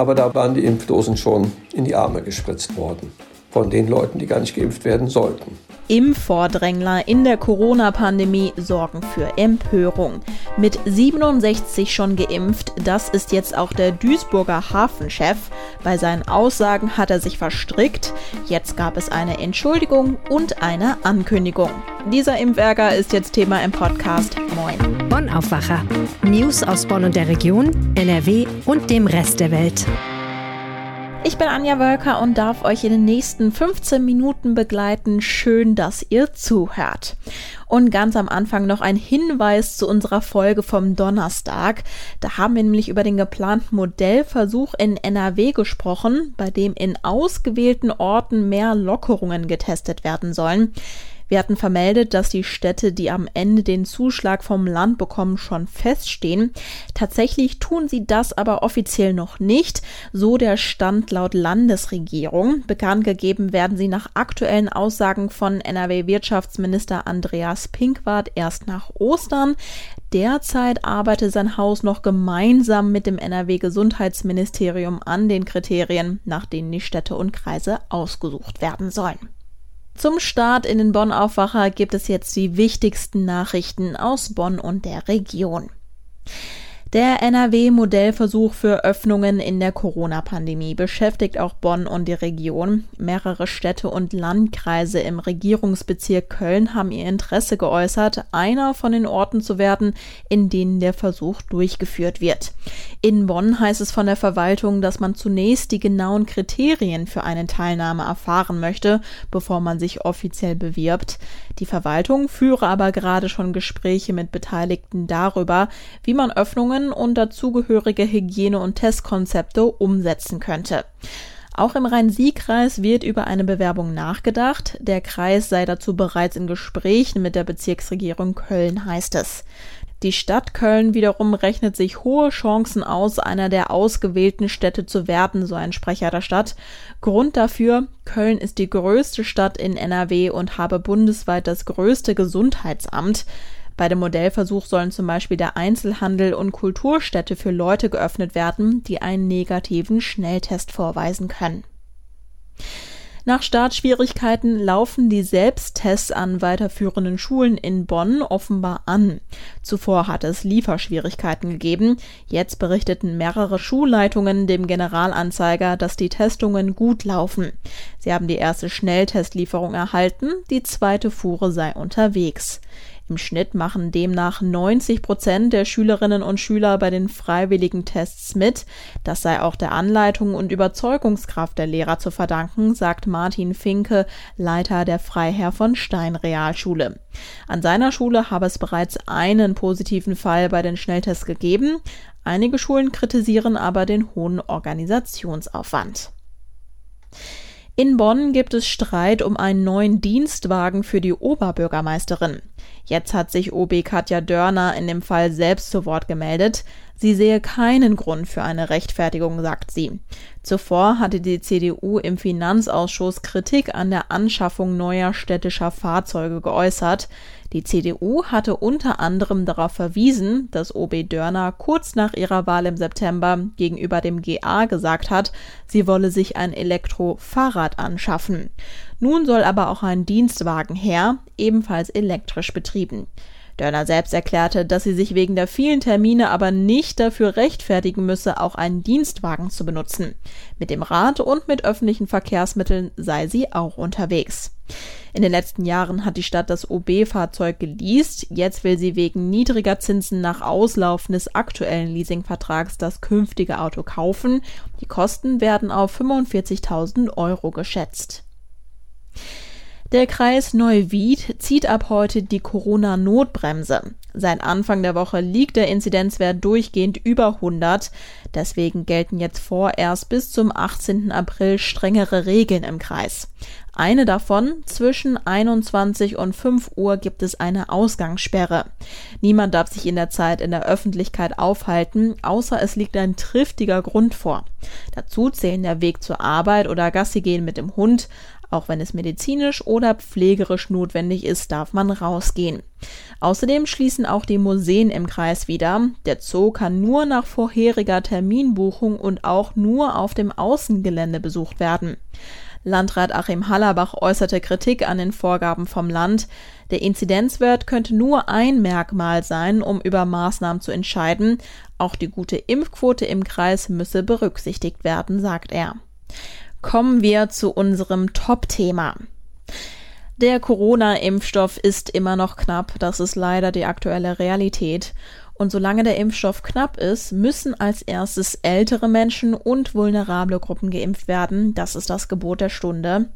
Aber da waren die Impfdosen schon in die Arme gespritzt worden von den Leuten, die gar nicht geimpft werden sollten. Impfvordrängler in der Corona-Pandemie sorgen für Empörung. Mit 67 schon geimpft, das ist jetzt auch der Duisburger Hafenchef. Bei seinen Aussagen hat er sich verstrickt. Jetzt gab es eine Entschuldigung und eine Ankündigung. Dieser Impfärger ist jetzt Thema im Podcast. Moin. Bonn Aufwacher. News aus Bonn und der Region, NRW und dem Rest der Welt. Ich bin Anja Wölker und darf euch in den nächsten 15 Minuten begleiten. Schön, dass ihr zuhört. Und ganz am Anfang noch ein Hinweis zu unserer Folge vom Donnerstag. Da haben wir nämlich über den geplanten Modellversuch in NRW gesprochen, bei dem in ausgewählten Orten mehr Lockerungen getestet werden sollen. Wir hatten vermeldet, dass die Städte, die am Ende den Zuschlag vom Land bekommen, schon feststehen. Tatsächlich tun sie das aber offiziell noch nicht, so der Stand laut Landesregierung. Bekannt gegeben werden sie nach aktuellen Aussagen von NRW-Wirtschaftsminister Andreas Pinkwart erst nach Ostern. Derzeit arbeitet sein Haus noch gemeinsam mit dem NRW-Gesundheitsministerium an den Kriterien, nach denen die Städte und Kreise ausgesucht werden sollen. Zum Start in den Bonn Aufwacher gibt es jetzt die wichtigsten Nachrichten aus Bonn und der Region. Der NRW-Modellversuch für Öffnungen in der Corona-Pandemie beschäftigt auch Bonn und die Region. Mehrere Städte und Landkreise im Regierungsbezirk Köln haben ihr Interesse geäußert, einer von den Orten zu werden, in denen der Versuch durchgeführt wird. In Bonn heißt es von der Verwaltung, dass man zunächst die genauen Kriterien für eine Teilnahme erfahren möchte, bevor man sich offiziell bewirbt. Die Verwaltung führe aber gerade schon Gespräche mit Beteiligten darüber, wie man Öffnungen und dazugehörige Hygiene- und Testkonzepte umsetzen könnte. Auch im Rhein-Sieg-Kreis wird über eine Bewerbung nachgedacht. Der Kreis sei dazu bereits in Gesprächen mit der Bezirksregierung Köln, heißt es. Die Stadt Köln wiederum rechnet sich hohe Chancen aus, einer der ausgewählten Städte zu werden, so ein Sprecher der Stadt. Grund dafür, Köln ist die größte Stadt in NRW und habe bundesweit das größte Gesundheitsamt. Bei dem Modellversuch sollen zum Beispiel der Einzelhandel und Kulturstätte für Leute geöffnet werden, die einen negativen Schnelltest vorweisen können. Nach Startschwierigkeiten laufen die Selbsttests an weiterführenden Schulen in Bonn offenbar an. Zuvor hatte es Lieferschwierigkeiten gegeben. Jetzt berichteten mehrere Schulleitungen dem Generalanzeiger, dass die Testungen gut laufen. Sie haben die erste Schnelltestlieferung erhalten, die zweite Fuhre sei unterwegs. Im Schnitt machen demnach 90 Prozent der Schülerinnen und Schüler bei den freiwilligen Tests mit. Das sei auch der Anleitung und Überzeugungskraft der Lehrer zu verdanken, sagt Martin Finke, Leiter der Freiherr von Stein Realschule. An seiner Schule habe es bereits einen positiven Fall bei den Schnelltests gegeben. Einige Schulen kritisieren aber den hohen Organisationsaufwand. In Bonn gibt es Streit um einen neuen Dienstwagen für die Oberbürgermeisterin. Jetzt hat sich OB Katja Dörner in dem Fall selbst zu Wort gemeldet. Sie sehe keinen Grund für eine Rechtfertigung, sagt sie. Zuvor hatte die CDU im Finanzausschuss Kritik an der Anschaffung neuer städtischer Fahrzeuge geäußert. Die CDU hatte unter anderem darauf verwiesen, dass OB Dörner kurz nach ihrer Wahl im September gegenüber dem GA gesagt hat, sie wolle sich ein Elektrofahrrad anschaffen. Nun soll aber auch ein Dienstwagen her, ebenfalls elektrisch betrieben. Dörner selbst erklärte, dass sie sich wegen der vielen Termine aber nicht dafür rechtfertigen müsse, auch einen Dienstwagen zu benutzen. Mit dem Rad und mit öffentlichen Verkehrsmitteln sei sie auch unterwegs. In den letzten Jahren hat die Stadt das OB-Fahrzeug geleast. Jetzt will sie wegen niedriger Zinsen nach Auslaufen des aktuellen Leasingvertrags das künftige Auto kaufen. Die Kosten werden auf 45.000 Euro geschätzt. Der Kreis Neuwied zieht ab heute die Corona-Notbremse. Seit Anfang der Woche liegt der Inzidenzwert durchgehend über 100. Deswegen gelten jetzt vorerst bis zum 18. April strengere Regeln im Kreis. Eine davon, zwischen 21 und 5 Uhr gibt es eine Ausgangssperre. Niemand darf sich in der Zeit in der Öffentlichkeit aufhalten, außer es liegt ein triftiger Grund vor. Dazu zählen der Weg zur Arbeit oder Gassi gehen mit dem Hund, Auch wenn es medizinisch oder pflegerisch notwendig ist, darf man rausgehen. Außerdem schließen auch die Museen im Kreis wieder. Der Zoo kann nur nach vorheriger Terminbuchung und auch nur auf dem Außengelände besucht werden. Landrat Achim Hallerbach äußerte Kritik an den Vorgaben vom Land. Der Inzidenzwert könnte nur ein Merkmal sein, um über Maßnahmen zu entscheiden. Auch die gute Impfquote im Kreis müsse berücksichtigt werden, sagt er. Kommen wir zu unserem Top-Thema. Der Corona-Impfstoff ist immer noch knapp, das ist leider die aktuelle Realität. Und solange der Impfstoff knapp ist, müssen als erstes ältere Menschen und vulnerable Gruppen geimpft werden. Das ist das Gebot der Stunde.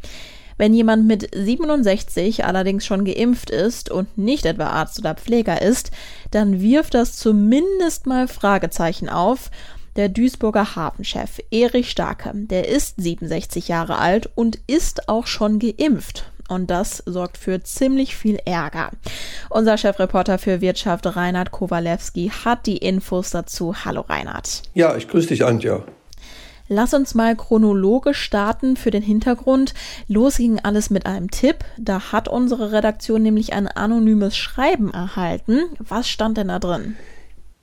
Wenn jemand mit 67 allerdings schon geimpft ist und nicht etwa Arzt oder Pfleger ist, dann wirft das zumindest mal Fragezeichen auf. Der Duisburger Hafenchef Erich Starke, der ist 67 Jahre alt und ist auch schon geimpft. Und das sorgt für ziemlich viel Ärger. Unser Chefreporter für Wirtschaft Reinhard Kowalewski hat die Infos dazu. Hallo Reinhard. Ja, ich grüße dich, Antja. Lass uns mal chronologisch starten für den Hintergrund. Los ging alles mit einem Tipp. Da hat unsere Redaktion nämlich ein anonymes Schreiben erhalten. Was stand denn da drin?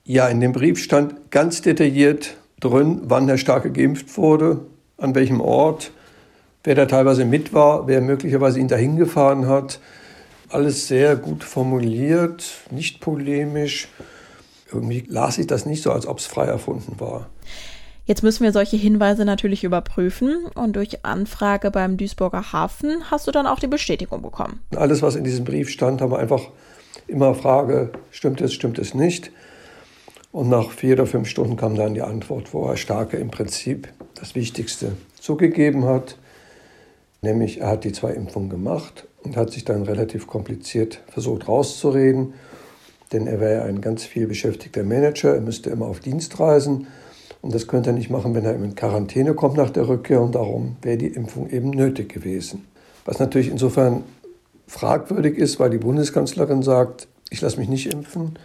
Ja, in dem Brief stand ganz detailliert drin, wann Herr Starke geimpft wurde, an welchem Ort, wer da teilweise mit war, wer möglicherweise ihn dahin gefahren hat. Alles sehr gut formuliert, nicht polemisch. Irgendwie las ich das nicht so, als ob es frei erfunden war. Jetzt müssen wir solche Hinweise natürlich überprüfen und durch Anfrage beim Duisburger Hafen hast du dann auch die Bestätigung bekommen. Alles, was in diesem Brief stand, haben wir einfach immer Frage, stimmt es, stimmt es nicht. Und nach vier oder fünf Stunden kam dann die Antwort, wo er Starke im Prinzip das Wichtigste zugegeben hat. Nämlich, er hat die zwei Impfungen gemacht und hat sich dann relativ kompliziert versucht rauszureden, denn er wäre ja ein ganz viel beschäftigter Manager, er müsste immer auf Dienstreisen und das könnte er nicht machen, wenn er in Quarantäne kommt nach der Rückkehr und darum wäre die Impfung eben nötig gewesen. Was natürlich insofern fragwürdig ist, weil die Bundeskanzlerin sagt, ich lasse mich nicht impfen,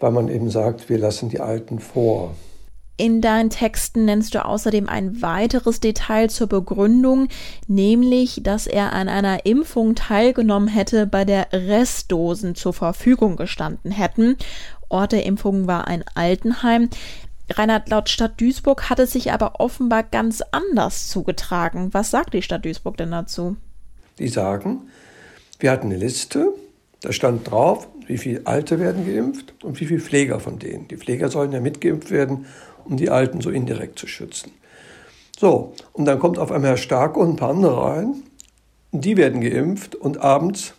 weil man eben sagt, wir lassen die Alten vor. In deinen Texten nennst du außerdem ein weiteres Detail zur Begründung, nämlich, dass er an einer Impfung teilgenommen hätte, bei der Restdosen zur Verfügung gestanden hätten. Ort der Impfung war ein Altenheim. Reinhard, laut Stadt Duisburg hat es sich aber offenbar ganz anders zugetragen. Was sagt die Stadt Duisburg denn dazu? Die sagen, wir hatten eine Liste, da stand drauf, wie viele Alte werden geimpft und wie viele Pfleger von denen. Die Pfleger sollen ja mitgeimpft werden um die Alten so indirekt zu schützen. So, und dann kommt auf einmal Herr Starke und ein paar andere rein. Die werden geimpft und abends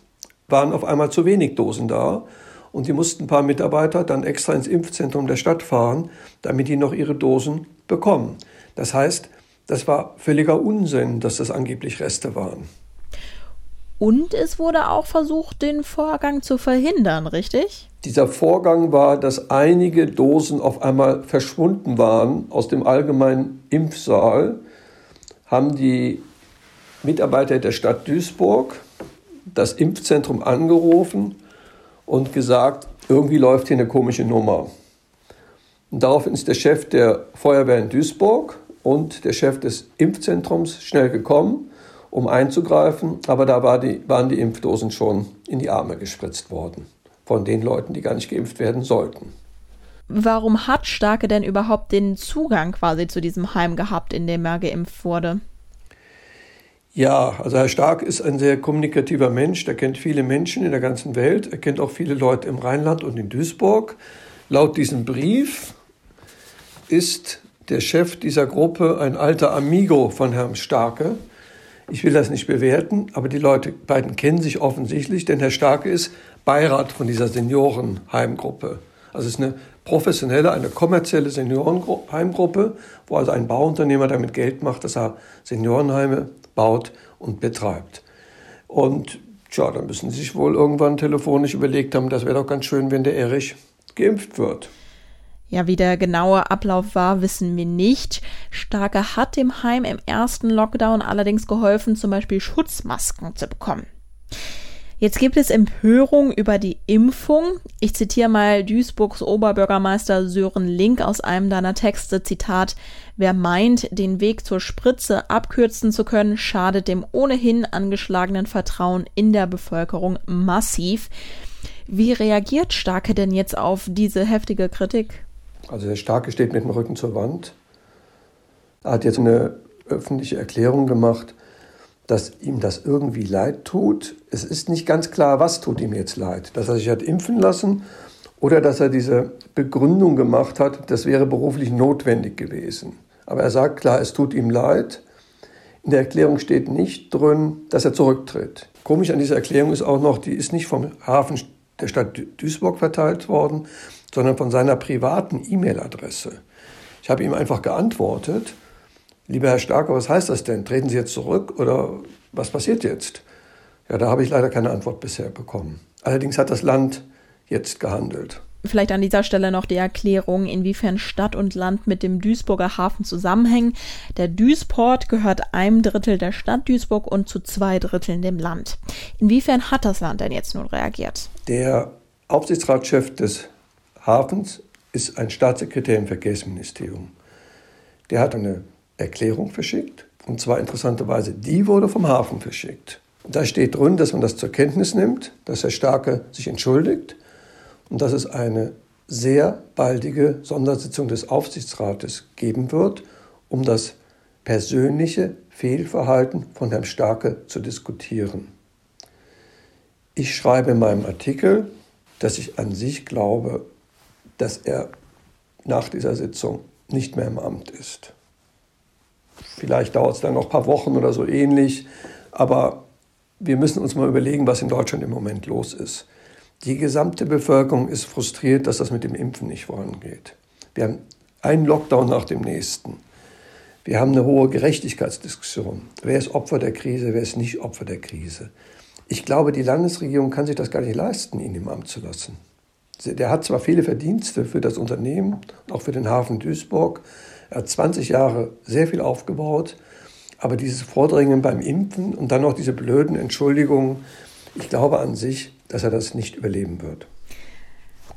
waren auf einmal zu wenig Dosen da. Und die mussten ein paar Mitarbeiter dann extra ins Impfzentrum der Stadt fahren, damit die noch ihre Dosen bekommen. Das heißt, das war völliger Unsinn, dass das angeblich Reste waren. Und es wurde auch versucht, den Vorgang zu verhindern, richtig? Dieser Vorgang war, dass einige Dosen auf einmal verschwunden waren aus dem allgemeinen Impfsaal, haben die Mitarbeiter der Stadt Duisburg das Impfzentrum angerufen und gesagt, irgendwie läuft hier eine komische Nummer. Und daraufhin ist der Chef der Feuerwehr in Duisburg und der Chef des Impfzentrums schnell gekommen um einzugreifen, aber da war die, waren die Impfdosen schon in die Arme gespritzt worden von den Leuten, die gar nicht geimpft werden sollten. Warum hat Starke denn überhaupt den Zugang quasi zu diesem Heim gehabt, in dem er geimpft wurde? Ja, also Herr Stark ist ein sehr kommunikativer Mensch, der kennt viele Menschen in der ganzen Welt, er kennt auch viele Leute im Rheinland und in Duisburg. Laut diesem Brief ist der Chef dieser Gruppe ein alter Amigo von Herrn Starke, ich will das nicht bewerten, aber die Leute beiden kennen sich offensichtlich, denn Herr Starke ist Beirat von dieser Seniorenheimgruppe. Also es ist eine professionelle, eine kommerzielle Seniorenheimgruppe, wo also ein Bauunternehmer damit Geld macht, dass er Seniorenheime baut und betreibt. Und tja, da müssen Sie sich wohl irgendwann telefonisch überlegt haben, das wäre doch ganz schön, wenn der Erich geimpft wird. Ja, wie der genaue Ablauf war, wissen wir nicht. Starke hat dem Heim im ersten Lockdown allerdings geholfen, zum Beispiel Schutzmasken zu bekommen. Jetzt gibt es Empörung über die Impfung. Ich zitiere mal Duisburgs Oberbürgermeister Sören Link aus einem deiner Texte, Zitat, Wer meint, den Weg zur Spritze abkürzen zu können, schadet dem ohnehin angeschlagenen Vertrauen in der Bevölkerung massiv. Wie reagiert Starke denn jetzt auf diese heftige Kritik? Also der Starke steht mit dem Rücken zur Wand. Er hat jetzt eine öffentliche Erklärung gemacht, dass ihm das irgendwie leid tut. Es ist nicht ganz klar, was tut ihm jetzt leid. Dass er sich hat impfen lassen oder dass er diese Begründung gemacht hat, das wäre beruflich notwendig gewesen. Aber er sagt klar, es tut ihm leid. In der Erklärung steht nicht drin, dass er zurücktritt. Komisch an dieser Erklärung ist auch noch, die ist nicht vom Hafen der Stadt Duisburg verteilt worden, sondern von seiner privaten E-Mail-Adresse. Ich habe ihm einfach geantwortet Lieber Herr Starker, was heißt das denn? Treten Sie jetzt zurück oder was passiert jetzt? Ja, da habe ich leider keine Antwort bisher bekommen. Allerdings hat das Land jetzt gehandelt. Vielleicht an dieser Stelle noch die Erklärung, inwiefern Stadt und Land mit dem Duisburger Hafen zusammenhängen. Der Duisport gehört einem Drittel der Stadt Duisburg und zu zwei Dritteln dem Land. Inwiefern hat das Land denn jetzt nun reagiert? Der Aufsichtsratschef des Hafens ist ein Staatssekretär im Verkehrsministerium. Der hat eine Erklärung verschickt. Und zwar interessanterweise, die wurde vom Hafen verschickt. Da steht drin, dass man das zur Kenntnis nimmt, dass Herr Starke sich entschuldigt und dass es eine sehr baldige Sondersitzung des Aufsichtsrates geben wird, um das persönliche Fehlverhalten von Herrn Starke zu diskutieren. Ich schreibe in meinem Artikel, dass ich an sich glaube, dass er nach dieser Sitzung nicht mehr im Amt ist. Vielleicht dauert es dann noch ein paar Wochen oder so ähnlich. Aber wir müssen uns mal überlegen, was in Deutschland im Moment los ist. Die gesamte Bevölkerung ist frustriert, dass das mit dem Impfen nicht vorangeht. Wir haben einen Lockdown nach dem nächsten. Wir haben eine hohe Gerechtigkeitsdiskussion. Wer ist Opfer der Krise, wer ist nicht Opfer der Krise? Ich glaube, die Landesregierung kann sich das gar nicht leisten, ihn im Amt zu lassen. Der hat zwar viele Verdienste für das Unternehmen, auch für den Hafen Duisburg, er hat 20 Jahre sehr viel aufgebaut, aber dieses Vordringen beim Impfen und dann noch diese blöden Entschuldigungen, ich glaube an sich, dass er das nicht überleben wird.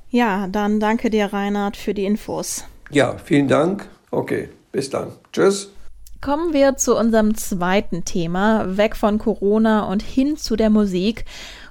Ja, dann danke dir, Reinhard, für die Infos. Ja, vielen Dank. Okay, bis dann. Tschüss. Kommen wir zu unserem zweiten Thema, weg von Corona und hin zu der Musik.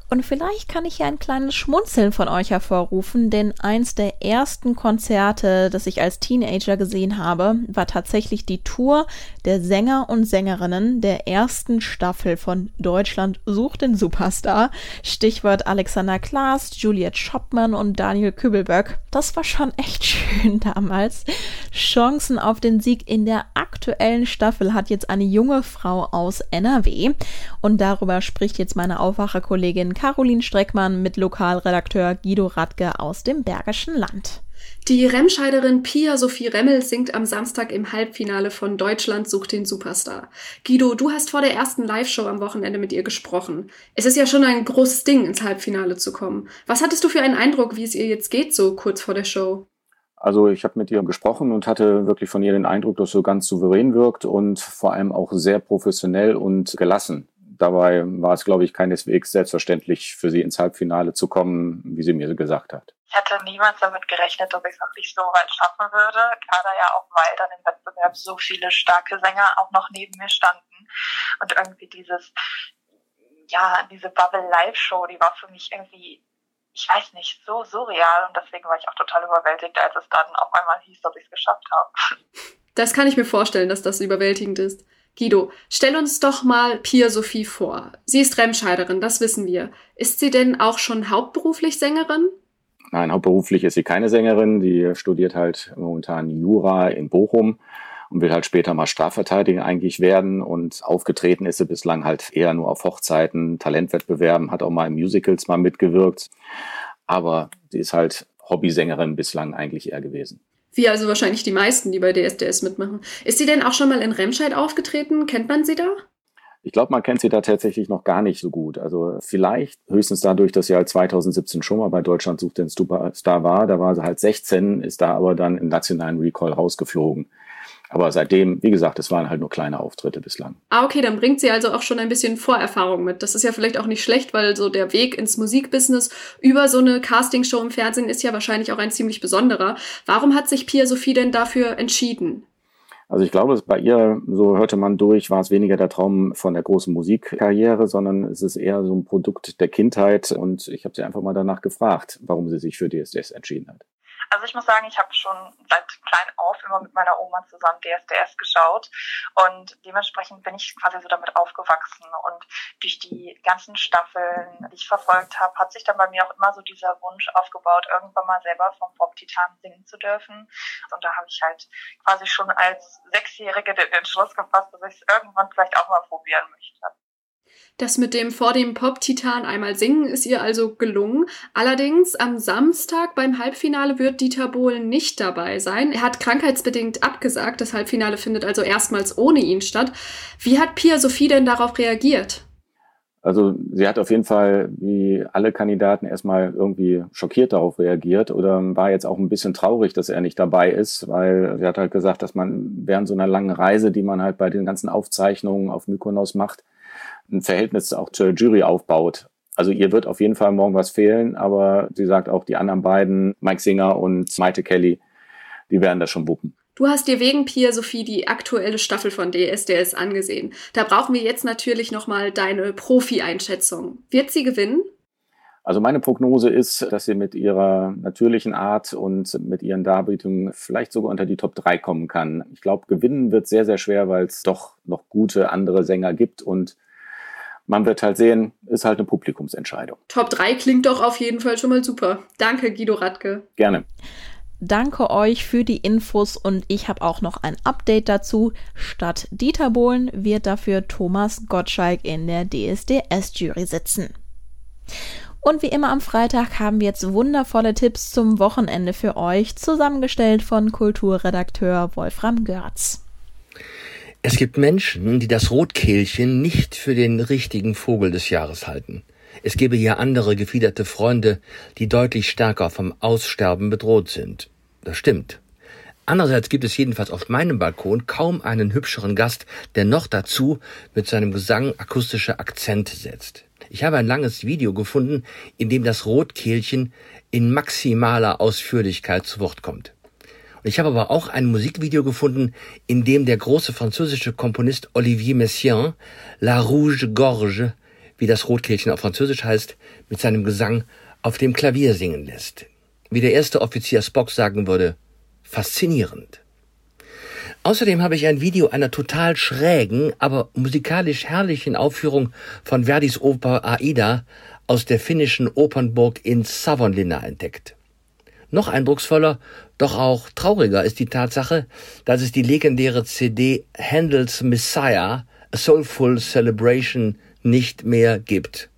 Und vielleicht kann ich ja ein kleines Schmunzeln von euch hervorrufen, denn eins der ersten Konzerte, das ich als Teenager gesehen habe, war tatsächlich die Tour der Sänger und Sängerinnen der ersten Staffel von Deutschland sucht den Superstar. Stichwort Alexander Klaas, Juliette Schoppmann und Daniel Kübelböck. Das war schon echt schön damals. Chancen auf den Sieg in der aktuellen Staffel hat jetzt eine junge Frau aus NRW. Und darüber spricht jetzt meine Aufwacherkollegin Caroline Streckmann mit Lokalredakteur Guido Radke aus dem Bergischen Land. Die Remscheiderin Pia Sophie Remmel singt am Samstag im Halbfinale von Deutschland sucht den Superstar. Guido, du hast vor der ersten Live-Show am Wochenende mit ihr gesprochen. Es ist ja schon ein großes Ding, ins Halbfinale zu kommen. Was hattest du für einen Eindruck, wie es ihr jetzt geht, so kurz vor der Show? Also ich habe mit ihr gesprochen und hatte wirklich von ihr den Eindruck, dass sie ganz souverän wirkt und vor allem auch sehr professionell und gelassen. Dabei war es, glaube ich, keineswegs selbstverständlich für sie ins Halbfinale zu kommen, wie sie mir gesagt hat. Ich hätte niemals damit gerechnet, dass ich es wirklich so weit schaffen würde. Gerade ja auch, weil dann im Wettbewerb so viele starke Sänger auch noch neben mir standen. Und irgendwie dieses, ja, diese Bubble Live Show, die war für mich irgendwie, ich weiß nicht, so surreal. Und deswegen war ich auch total überwältigt, als es dann auf einmal hieß, dass ich es geschafft habe. Das kann ich mir vorstellen, dass das überwältigend ist. Guido, stell uns doch mal Pia Sophie vor. Sie ist Remscheiderin, das wissen wir. Ist sie denn auch schon hauptberuflich Sängerin? Nein, hauptberuflich ist sie keine Sängerin. Die studiert halt momentan Jura in Bochum und will halt später mal Strafverteidiger eigentlich werden. Und aufgetreten ist sie bislang halt eher nur auf Hochzeiten, Talentwettbewerben, hat auch mal in Musicals mal mitgewirkt. Aber sie ist halt Hobbysängerin bislang eigentlich eher gewesen. Wie also wahrscheinlich die meisten, die bei DSDS mitmachen. Ist sie denn auch schon mal in Remscheid aufgetreten? Kennt man sie da? Ich glaube, man kennt sie da tatsächlich noch gar nicht so gut. Also vielleicht höchstens dadurch, dass sie halt 2017 schon mal bei Deutschland sucht den Superstar war. Da war sie halt 16, ist da aber dann im nationalen Recall rausgeflogen. Aber seitdem, wie gesagt, es waren halt nur kleine Auftritte bislang. Ah, okay, dann bringt sie also auch schon ein bisschen Vorerfahrung mit. Das ist ja vielleicht auch nicht schlecht, weil so der Weg ins Musikbusiness über so eine Castingshow im Fernsehen ist ja wahrscheinlich auch ein ziemlich besonderer. Warum hat sich Pia Sophie denn dafür entschieden? Also ich glaube, bei ihr, so hörte man durch, war es weniger der Traum von der großen Musikkarriere, sondern es ist eher so ein Produkt der Kindheit. Und ich habe sie einfach mal danach gefragt, warum sie sich für DSDS entschieden hat. Also ich muss sagen, ich habe schon seit klein auf immer mit meiner Oma zusammen DSDS geschaut und dementsprechend bin ich quasi so damit aufgewachsen und durch die ganzen Staffeln, die ich verfolgt habe, hat sich dann bei mir auch immer so dieser Wunsch aufgebaut, irgendwann mal selber vom Pop-Titan singen zu dürfen. Und da habe ich halt quasi schon als Sechsjährige den Entschluss gefasst, dass ich es irgendwann vielleicht auch mal probieren möchte. Das mit dem vor dem Pop-Titan einmal singen ist ihr also gelungen. Allerdings am Samstag beim Halbfinale wird Dieter Bohlen nicht dabei sein. Er hat krankheitsbedingt abgesagt. Das Halbfinale findet also erstmals ohne ihn statt. Wie hat Pia Sophie denn darauf reagiert? Also sie hat auf jeden Fall wie alle Kandidaten erstmal irgendwie schockiert darauf reagiert oder war jetzt auch ein bisschen traurig, dass er nicht dabei ist, weil sie hat halt gesagt, dass man während so einer langen Reise, die man halt bei den ganzen Aufzeichnungen auf Mykonos macht, ein Verhältnis auch zur Jury aufbaut. Also ihr wird auf jeden Fall morgen was fehlen, aber sie sagt auch, die anderen beiden, Mike Singer und Maite Kelly, die werden das schon wuppen. Du hast dir wegen Pia Sophie die aktuelle Staffel von DSDS angesehen. Da brauchen wir jetzt natürlich nochmal deine Profi-Einschätzung. Wird sie gewinnen? Also meine Prognose ist, dass sie mit ihrer natürlichen Art und mit ihren Darbietungen vielleicht sogar unter die Top 3 kommen kann. Ich glaube, gewinnen wird sehr, sehr schwer, weil es doch noch gute andere Sänger gibt und man wird halt sehen, ist halt eine Publikumsentscheidung. Top 3 klingt doch auf jeden Fall schon mal super. Danke, Guido Radke. Gerne. Danke euch für die Infos und ich habe auch noch ein Update dazu. Statt Dieter Bohlen wird dafür Thomas Gottschalk in der DSDS-Jury sitzen. Und wie immer am Freitag haben wir jetzt wundervolle Tipps zum Wochenende für euch, zusammengestellt von Kulturredakteur Wolfram Görz. Es gibt Menschen, die das Rotkehlchen nicht für den richtigen Vogel des Jahres halten. Es gebe hier andere gefiederte Freunde, die deutlich stärker vom Aussterben bedroht sind. Das stimmt. Andererseits gibt es jedenfalls auf meinem Balkon kaum einen hübscheren Gast, der noch dazu mit seinem Gesang akustische Akzente setzt. Ich habe ein langes Video gefunden, in dem das Rotkehlchen in maximaler Ausführlichkeit zu Wort kommt. Ich habe aber auch ein Musikvideo gefunden, in dem der große französische Komponist Olivier Messiaen La Rouge Gorge, wie das Rotkehlchen auf Französisch heißt, mit seinem Gesang auf dem Klavier singen lässt. Wie der erste Offizier Spock sagen würde, faszinierend. Außerdem habe ich ein Video einer total schrägen, aber musikalisch herrlichen Aufführung von Verdis Oper Aida aus der finnischen Opernburg in Savonlinna entdeckt. Noch eindrucksvoller, doch auch trauriger ist die Tatsache, dass es die legendäre CD Handels Messiah, A Soulful Celebration, nicht mehr gibt.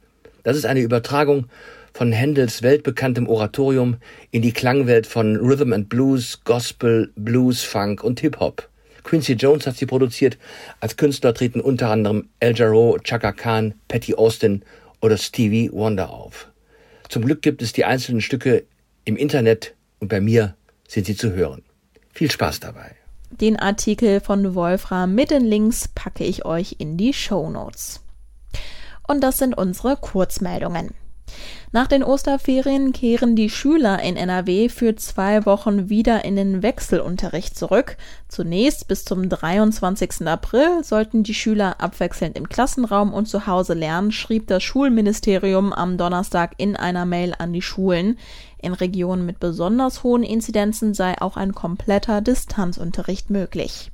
Das ist eine Übertragung von Handels weltbekanntem Oratorium in die Klangwelt von Rhythm and Blues, Gospel, Blues, Funk und Hip-Hop. Quincy Jones hat sie produziert. Als Künstler treten unter anderem El Jarreau, Chaka Khan, Patty Austin oder Stevie Wonder auf. Zum Glück gibt es die einzelnen Stücke im Internet und bei mir sind sie zu hören. Viel Spaß dabei. Den Artikel von Wolfram mit den Links packe ich euch in die Show Notes. Und das sind unsere Kurzmeldungen. Nach den Osterferien kehren die Schüler in NRW für zwei Wochen wieder in den Wechselunterricht zurück. Zunächst bis zum 23. April sollten die Schüler abwechselnd im Klassenraum und zu Hause lernen, schrieb das Schulministerium am Donnerstag in einer Mail an die Schulen. In Regionen mit besonders hohen Inzidenzen sei auch ein kompletter Distanzunterricht möglich.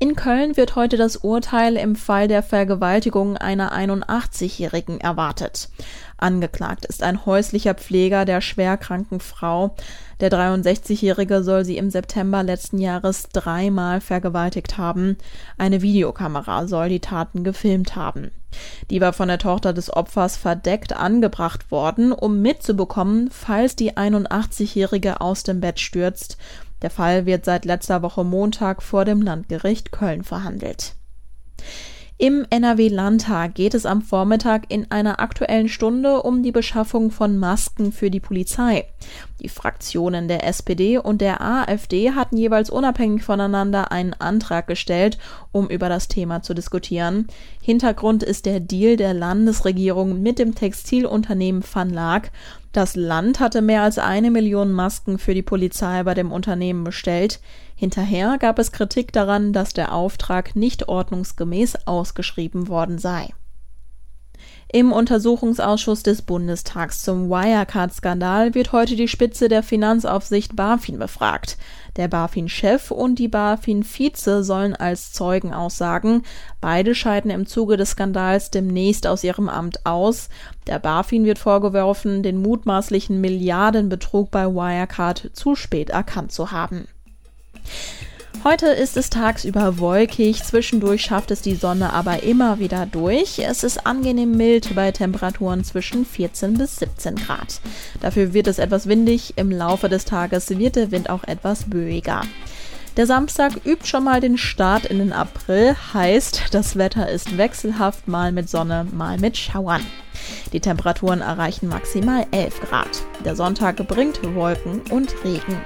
In Köln wird heute das Urteil im Fall der Vergewaltigung einer 81-Jährigen erwartet. Angeklagt ist ein häuslicher Pfleger der schwerkranken Frau. Der 63-Jährige soll sie im September letzten Jahres dreimal vergewaltigt haben. Eine Videokamera soll die Taten gefilmt haben. Die war von der Tochter des Opfers verdeckt angebracht worden, um mitzubekommen, falls die 81-Jährige aus dem Bett stürzt der Fall wird seit letzter Woche Montag vor dem Landgericht Köln verhandelt. Im NRW-Landtag geht es am Vormittag in einer aktuellen Stunde um die Beschaffung von Masken für die Polizei. Die Fraktionen der SPD und der AfD hatten jeweils unabhängig voneinander einen Antrag gestellt, um über das Thema zu diskutieren. Hintergrund ist der Deal der Landesregierung mit dem Textilunternehmen Van Laak. Das Land hatte mehr als eine Million Masken für die Polizei bei dem Unternehmen bestellt. Hinterher gab es Kritik daran, dass der Auftrag nicht ordnungsgemäß ausgeschrieben worden sei. Im Untersuchungsausschuss des Bundestags zum Wirecard-Skandal wird heute die Spitze der Finanzaufsicht BaFin befragt. Der BaFin-Chef und die BaFin-Vize sollen als Zeugen aussagen. Beide scheiden im Zuge des Skandals demnächst aus ihrem Amt aus. Der BaFin wird vorgeworfen, den mutmaßlichen Milliardenbetrug bei Wirecard zu spät erkannt zu haben. Heute ist es tagsüber wolkig, zwischendurch schafft es die Sonne aber immer wieder durch. Es ist angenehm mild bei Temperaturen zwischen 14 bis 17 Grad. Dafür wird es etwas windig, im Laufe des Tages wird der Wind auch etwas böiger. Der Samstag übt schon mal den Start in den April, heißt, das Wetter ist wechselhaft, mal mit Sonne, mal mit Schauern. Die Temperaturen erreichen maximal 11 Grad. Der Sonntag bringt Wolken und Regen.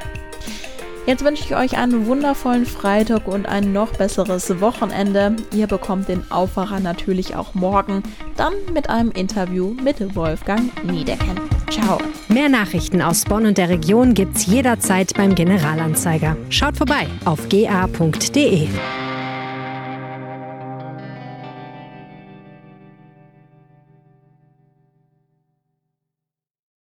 Jetzt wünsche ich euch einen wundervollen Freitag und ein noch besseres Wochenende. Ihr bekommt den Aufwacher natürlich auch morgen, dann mit einem Interview mit Wolfgang Niedecken. Ciao. Mehr Nachrichten aus Bonn und der Region gibt's jederzeit beim Generalanzeiger. Schaut vorbei auf ga.de.